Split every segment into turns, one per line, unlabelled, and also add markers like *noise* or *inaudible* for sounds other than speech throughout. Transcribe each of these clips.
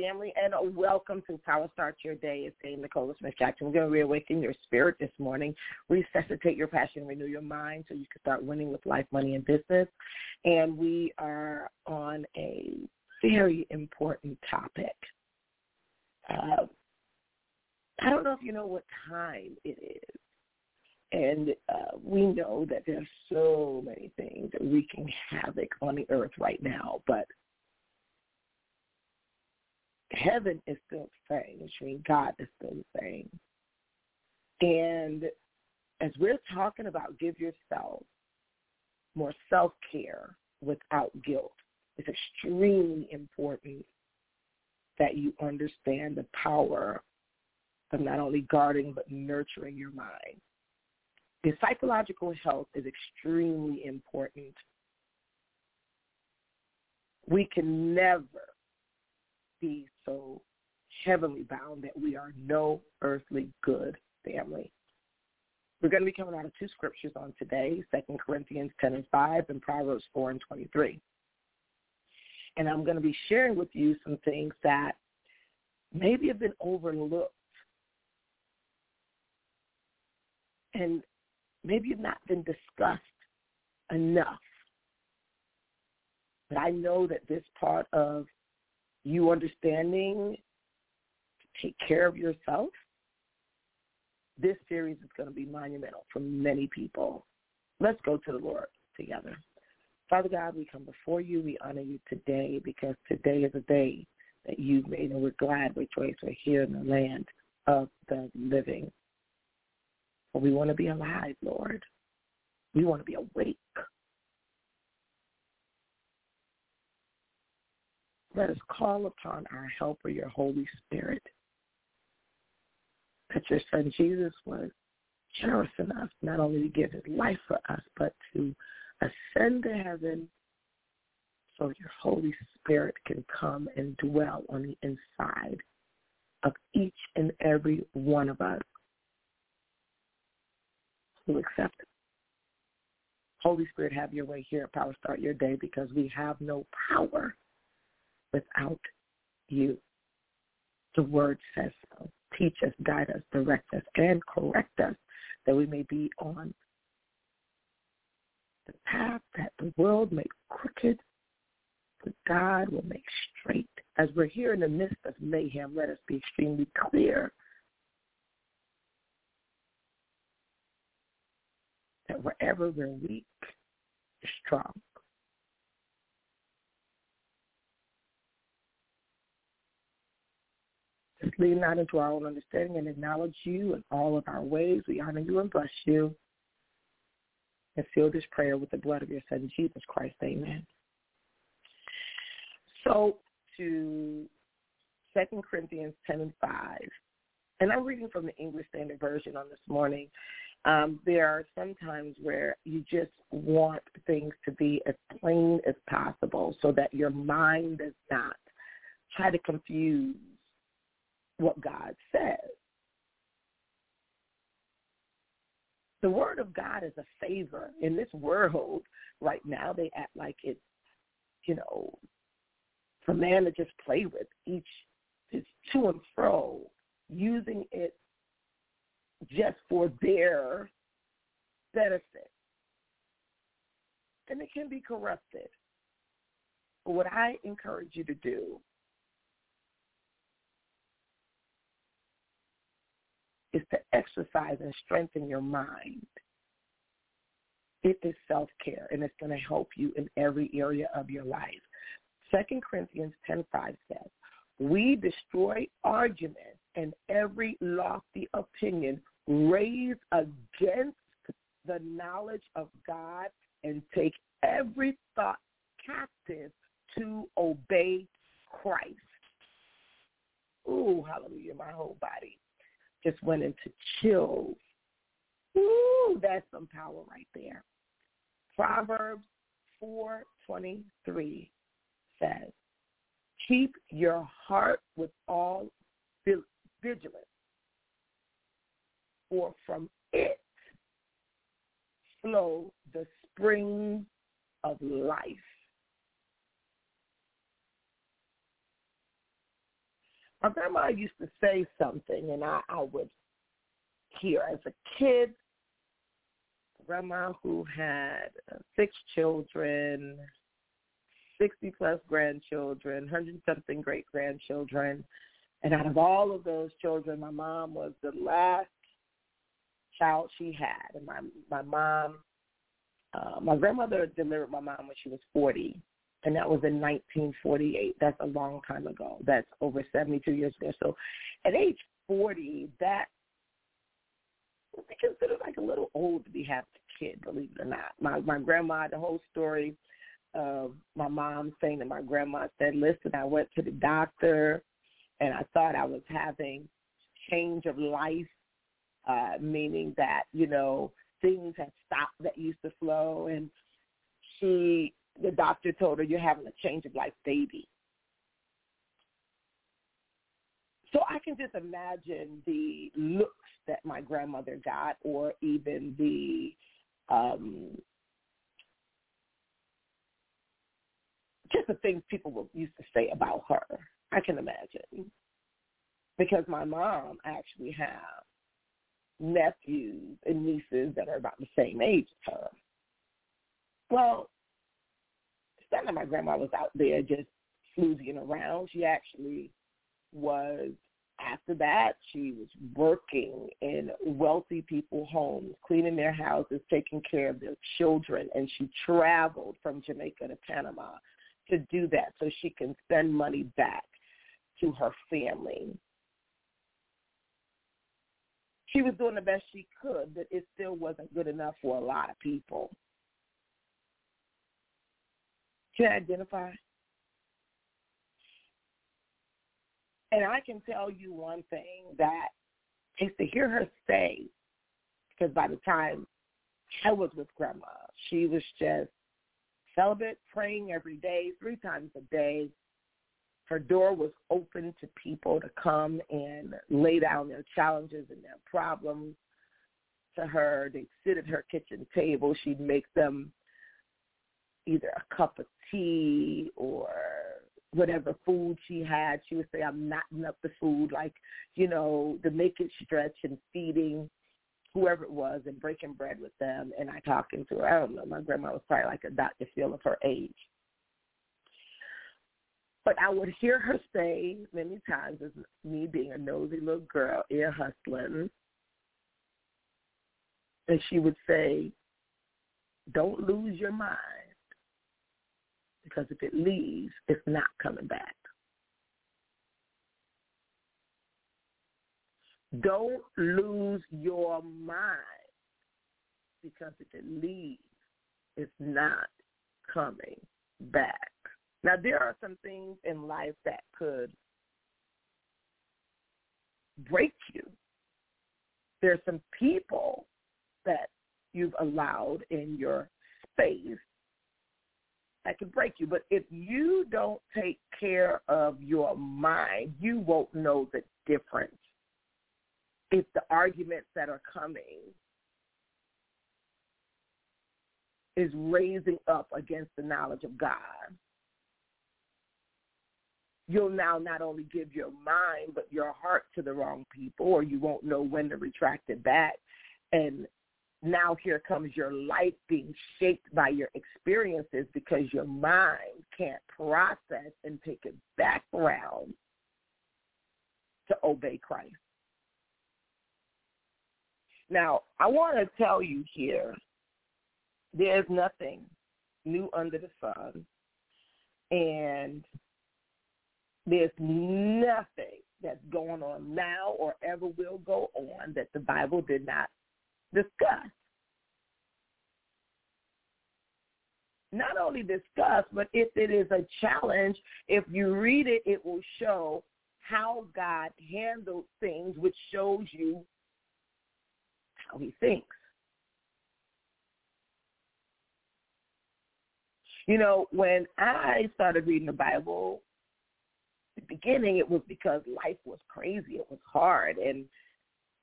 Family, and welcome to Power Start Your Day. It's Dame Nicola Smith Jackson. We're going to reawaken your spirit this morning, resuscitate your passion, renew your mind so you can start winning with life, money, and business. And we are on a very important topic. Uh, I don't know if you know what time it is. And uh, we know that there's so many things wreaking havoc on the earth right now, but heaven is still the same, which means God is still the same. And as we're talking about give yourself more self-care without guilt, it's extremely important that you understand the power of not only guarding but nurturing your mind. The psychological health is extremely important. We can never be so heavenly bound that we are no earthly good family. We're going to be coming out of two scriptures on today, 2 Corinthians 10 and 5 and Proverbs 4 and 23. And I'm going to be sharing with you some things that maybe have been overlooked and maybe have not been discussed enough. But I know that this part of you understanding to take care of yourself, this series is going to be monumental for many people. Let's go to the Lord together. Father God, we come before you. We honor you today because today is a day that you've made, and we're glad, rejoice, we're here in the land of the living. But we want to be alive, Lord. We want to be awake. Let us call upon our helper, your Holy Spirit. That your son Jesus was generous enough not only to give his life for us, but to ascend to heaven so your Holy Spirit can come and dwell on the inside of each and every one of us who accept it. Holy Spirit, have your way here Power Start Your Day because we have no power without you. The word says so. Teach us, guide us, direct us, and correct us that we may be on the path that the world makes crooked, but God will make straight. As we're here in the midst of mayhem, let us be extremely clear that wherever we're weak, you're strong. Just lean not into our own understanding and acknowledge you in all of our ways. We honor you and bless you. And seal this prayer with the blood of your son, Jesus Christ. Amen. So to 2 Corinthians 10 and 5. And I'm reading from the English Standard Version on this morning. Um, there are some times where you just want things to be as plain as possible so that your mind does not try to confuse what God says. The word of God is a favor. In this world right now, they act like it's, you know, for man to just play with each is to and fro, using it just for their benefit. And it can be corrupted. But what I encourage you to do is to exercise and strengthen your mind. It is self-care, and it's going to help you in every area of your life. Second Corinthians 10.5 says, we destroy arguments and every lofty opinion raised against the knowledge of God and take every thought captive to obey Christ. ooh, hallelujah, my whole body just went into chills. Ooh, that's some power right there. Proverbs 4.23 says, keep your heart with all vigilance, for from it flow the springs of life. My grandma used to say something, and I, I would hear as a kid, grandma who had uh, six children, 60 plus grandchildren, 100 something great grandchildren. And out of all of those children, my mom was the last child she had. And my, my mom, uh, my grandmother delivered my mom when she was 40 and that was in 1948. That's a long time ago. That's over 72 years ago. So at age 40, that would be considered like a little old to be having a kid, believe it or not. My my grandma, the whole story of my mom saying that my grandma said, listen, I went to the doctor and I thought I was having change of life, uh, meaning that, you know, things had stopped that used to flow and she the doctor told her, you're having a change of life baby. So I can just imagine the looks that my grandmother got or even the um, just the things people used to say about her. I can imagine. Because my mom actually has nephews and nieces that are about the same age as her. Well, not that my grandma was out there just floozing around. She actually was after that, she was working in wealthy people's homes, cleaning their houses, taking care of their children, and she traveled from Jamaica to Panama to do that so she can send money back to her family. She was doing the best she could, but it still wasn't good enough for a lot of people can identify. And I can tell you one thing that is to hear her say, because by the time I was with grandma, she was just celibate, praying every day, three times a day. Her door was open to people to come and lay down their challenges and their problems to her. They'd sit at her kitchen table. She'd make them either a cup of tea or whatever food she had. She would say, I'm knotting up the food, like, you know, the make it stretch and feeding whoever it was and breaking bread with them. And I talking to her. I don't know. My grandma was probably like a Dr. Phil of her age. But I would hear her say many times, as me being a nosy little girl, ear hustling, and she would say, don't lose your mind because if it leaves, it's not coming back. Don't lose your mind because if it leaves, it's not coming back. Now, there are some things in life that could break you. There are some people that you've allowed in your space that can break you. But if you don't take care of your mind, you won't know the difference. If the arguments that are coming is raising up against the knowledge of God, you'll now not only give your mind but your heart to the wrong people or you won't know when to retract it back and now here comes your life being shaped by your experiences because your mind can't process and take it back around to obey Christ. Now, I want to tell you here, there's nothing new under the sun, and there's nothing that's going on now or ever will go on that the Bible did not discuss. Not only discuss, but if it is a challenge, if you read it, it will show how God handled things, which shows you how he thinks. You know, when I started reading the Bible, the beginning it was because life was crazy. It was hard. And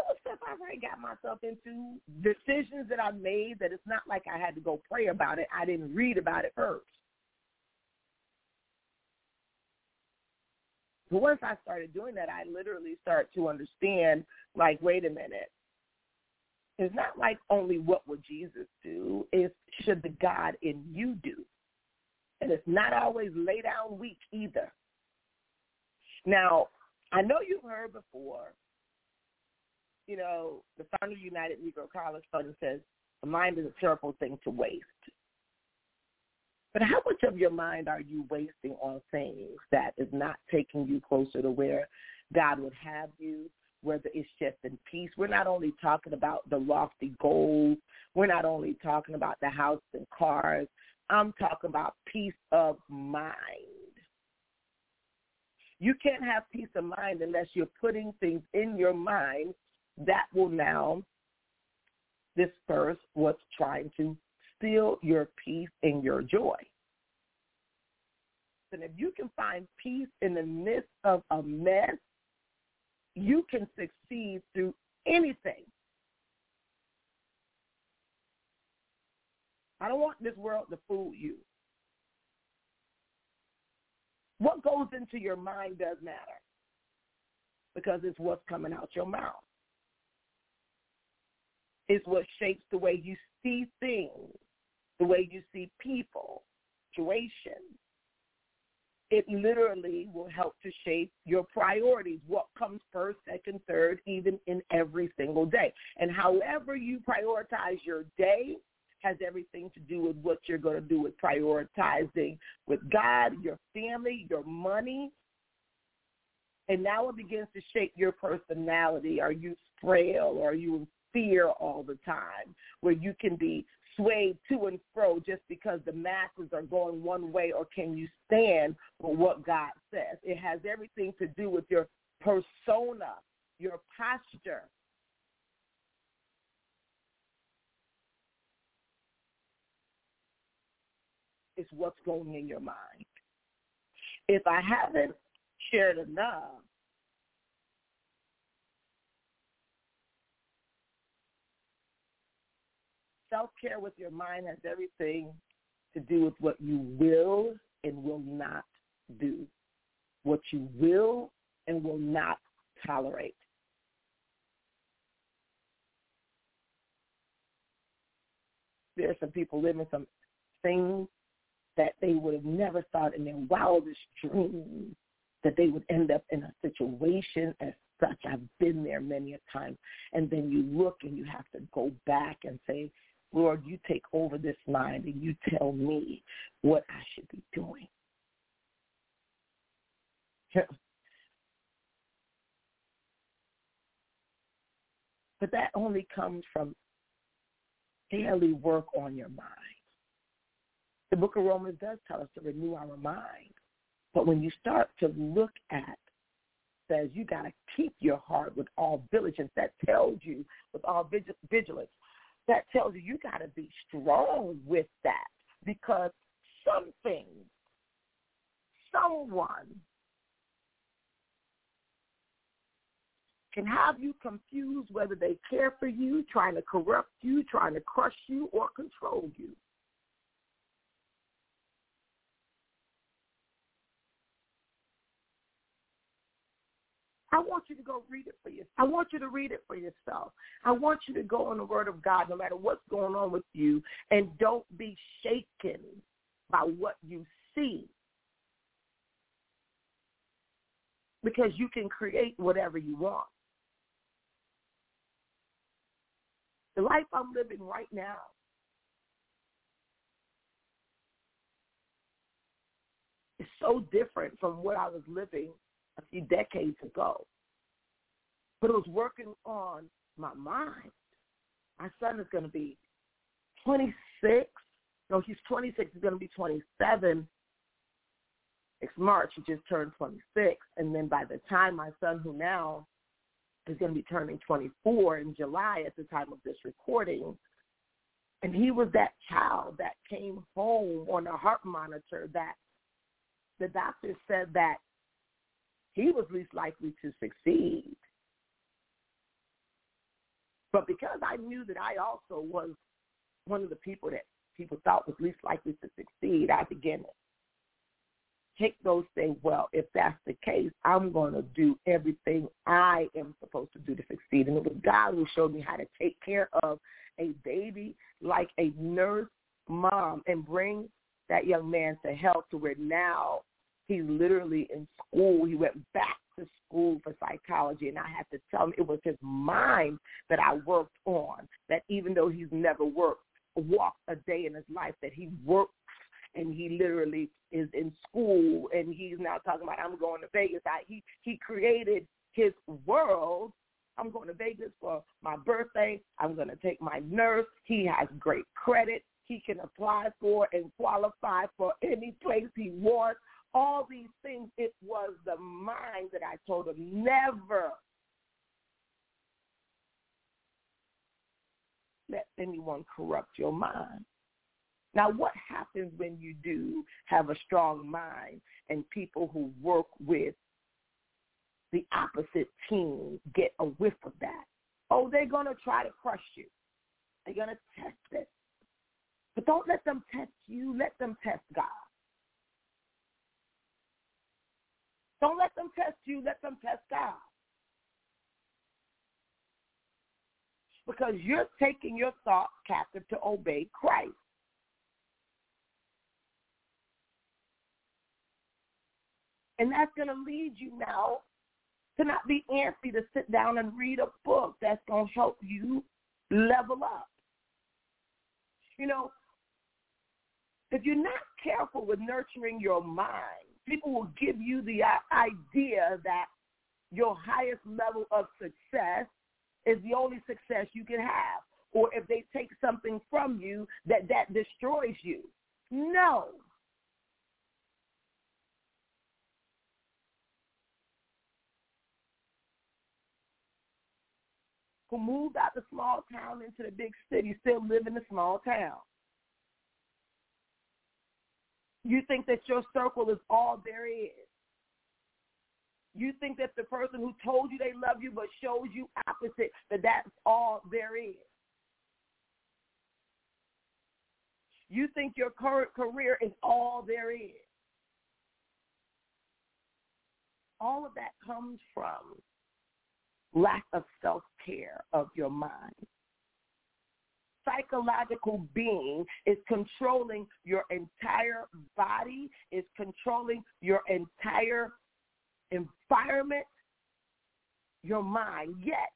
it was stuff I already got myself into, decisions that I made that it's not like I had to go pray about it. I didn't read about it first. But once I started doing that, I literally start to understand, like, wait a minute. It's not like only what would Jesus do, it's should the God in you do. And it's not always lay down weak either. Now, I know you've heard before, you know, the founder of United Negro College Fund says, the mind is a terrible thing to waste. But how much of your mind are you wasting on things that is not taking you closer to where God would have you, whether it's just in peace? We're not only talking about the lofty goals. We're not only talking about the house and cars. I'm talking about peace of mind. You can't have peace of mind unless you're putting things in your mind that will now disperse what's trying to steal your peace and your joy. And if you can find peace in the midst of a mess, you can succeed through anything. I don't want this world to fool you. What goes into your mind does matter because it's what's coming out your mouth. It's what shapes the way you see things the way you see people, situations. It literally will help to shape your priorities, what comes first, second, third, even in every single day. And however you prioritize your day has everything to do with what you're going to do with prioritizing with God, your family, your money. And now it begins to shape your personality. Are you frail? Are you fear all the time? Where you can be swayed to and fro just because the masses are going one way or can you stand for what God says? It has everything to do with your persona, your posture. It's what's going in your mind. If I haven't shared enough, self-care with your mind has everything to do with what you will and will not do, what you will and will not tolerate. There are some people living some things that they would have never thought in their wildest dreams that they would end up in a situation as such. I've been there many a time. And then you look and you have to go back and say, Lord, you take over this mind and you tell me what I should be doing. *laughs* But that only comes from daily work on your mind. The book of Romans does tell us to renew our mind. But when you start to look at says you got to keep your heart with all diligence. That tells you with all vigilance that tells you you got to be strong with that because something, someone can have you confused whether they care for you, trying to corrupt you, trying to crush you, or control you. I want you to go read it for yourself. I want you to read it for yourself. I want you to go on the Word of God no matter what's going on with you and don't be shaken by what you see. Because you can create whatever you want. The life I'm living right now is so different from what I was living a few decades ago. But it was working on my mind. My son is going to be 26. No, he's 26. He's going to be 27 It's March, he just turned 26. And then by the time my son, who now is going to be turning 24 in July at the time of this recording, and he was that child that came home on a heart monitor that the doctor said that he was least likely to succeed. But because I knew that I also was one of the people that people thought was least likely to succeed, I began to take those things, well, if that's the case, I'm going to do everything I am supposed to do to succeed. And it was God who showed me how to take care of a baby like a nurse mom and bring that young man to health to where now he's literally in school. He went back to school for psychology and I had to tell him it was his mind that I worked on, that even though he's never worked, walked a day in his life, that he worked and he literally is in school and he's now talking about I'm going to Vegas. I, he he created his world. I'm going to Vegas for my birthday. I'm going to take my nurse. He has great credit. He can apply for and qualify for any place he wants. All these things, it was the mind that I told him never let anyone corrupt your mind. Now, what happens when you do have a strong mind and people who work with the opposite team get a whiff of that? Oh, they're going to try to crush you. They're going to test it. But don't let them test you. Let them test God. Don't let them test you. Let them test God. Because you're taking your thoughts captive to obey Christ. And that's going to lead you now to not be antsy to sit down and read a book that's going to help you level up. You know, if you're not careful with nurturing your mind, people will give you the idea that your highest level of success is the only success you can have. Or if they take something from you, that that destroys you. No, who moved out the small town into the big city still live in the small town. You think that your circle is all there is. You think that the person who told you they love you but shows you opposite, that that's all there is. You think your current career is all there is. All of that comes from lack of self-care of your mind. Psychological being is controlling your entire body, is controlling your entire environment, your mind. Yet,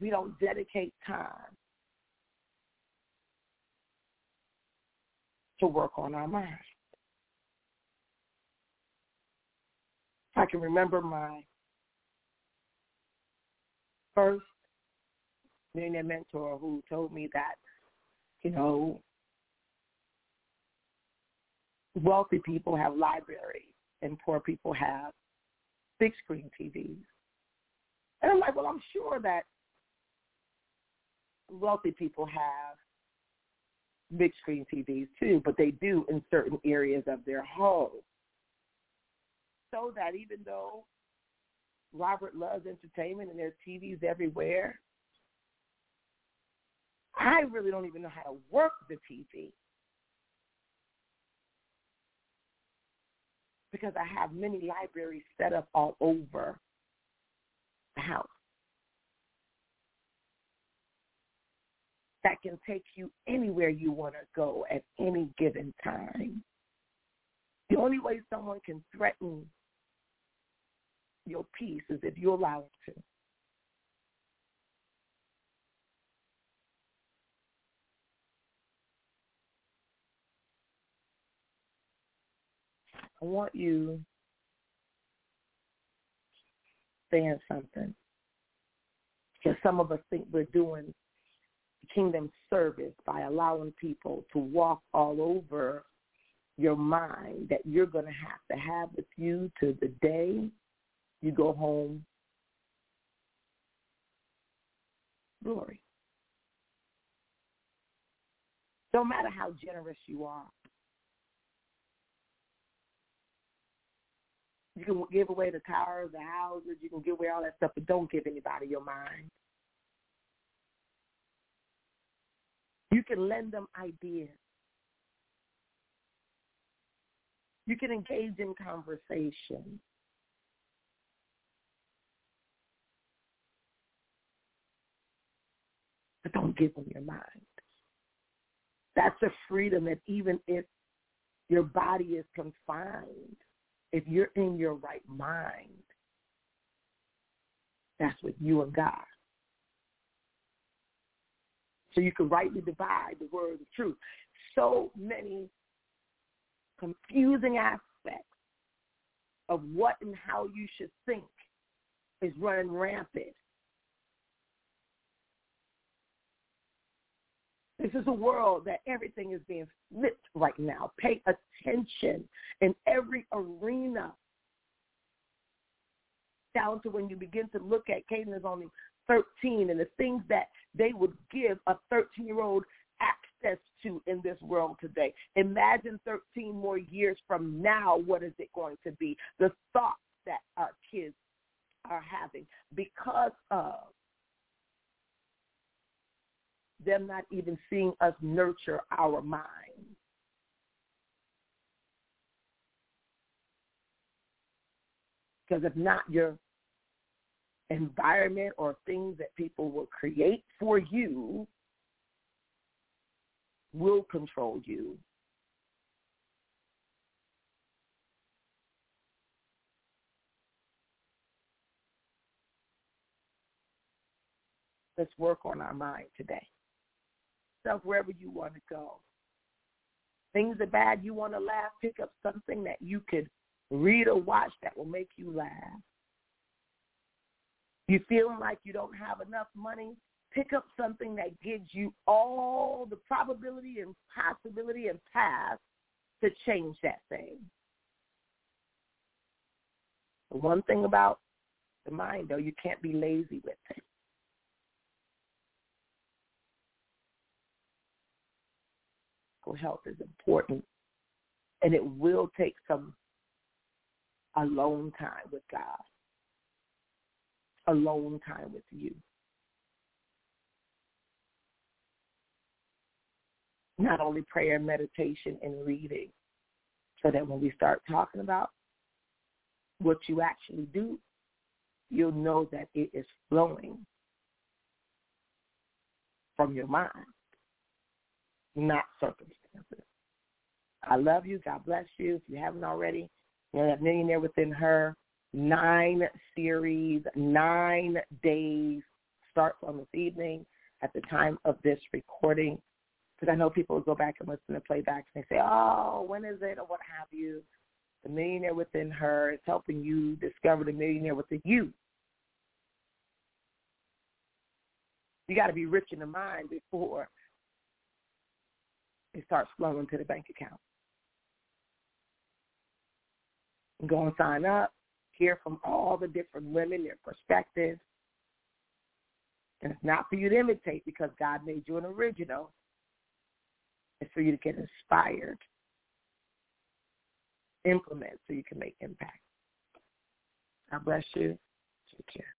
we don't dedicate time to work on our mind. I can remember my first millionaire mentor who told me that, you know, wealthy people have libraries and poor people have big screen TVs. And I'm like, well, I'm sure that wealthy people have big screen TVs too, but they do in certain areas of their home so that even though Robert loves entertainment and there's TVs everywhere, I really don't even know how to work the TV. Because I have many libraries set up all over the house that can take you anywhere you want to go at any given time. The only way someone can threaten your peace is if you allow it to. I want you saying something. Because some of us think we're doing kingdom service by allowing people to walk all over your mind that you're going to have to have with you to the day you go home. Glory. No matter how generous you are, you can give away the cars, the houses, you can give away all that stuff, but don't give anybody your mind. You can lend them ideas. You can engage in conversation. But don't give them your mind. That's a freedom that even if your body is confined, if you're in your right mind, that's with you and God. So you can rightly divide the word of truth. So many confusing aspects of what and how you should think is running rampant. This is a world that everything is being flipped right now. Pay attention in every arena. Down to when you begin to look at Caden is only 13 and the things that they would give a 13-year-old access to in this world today. Imagine 13 more years from now, what is it going to be? The thoughts that our kids are having because of them not even seeing us nurture our mind. Because if not, your environment or things that people will create for you will control you. Let's work on our mind today. Stuff wherever you want to go. Things are bad, you want to laugh, pick up something that you could read or watch that will make you laugh. You feeling like you don't have enough money? Pick up something that gives you all the probability and possibility and path to change that thing. The one thing about the mind, though, you can't be lazy with it. Health is important, and it will take some alone time with God alone time with you. Not only prayer, meditation, and reading, so that when we start talking about what you actually do, you'll know that it is flowing from your mind, not circumstances. I love you. God bless you. If you haven't already, you know that millionaire within her nine series, nine days, starts on this evening at the time of this recording. Because I know people will go back and listen to playbacks and they say, oh, when is it or what have you. The millionaire within her is helping you discover the millionaire within you. You got to be rich in the mind before it starts flowing to the bank account. Go and sign up hear from all the different women, their perspectives. And it's not for you to imitate because God made you an original. It's for you to get inspired, implement so you can make impact. God bless you. Take care.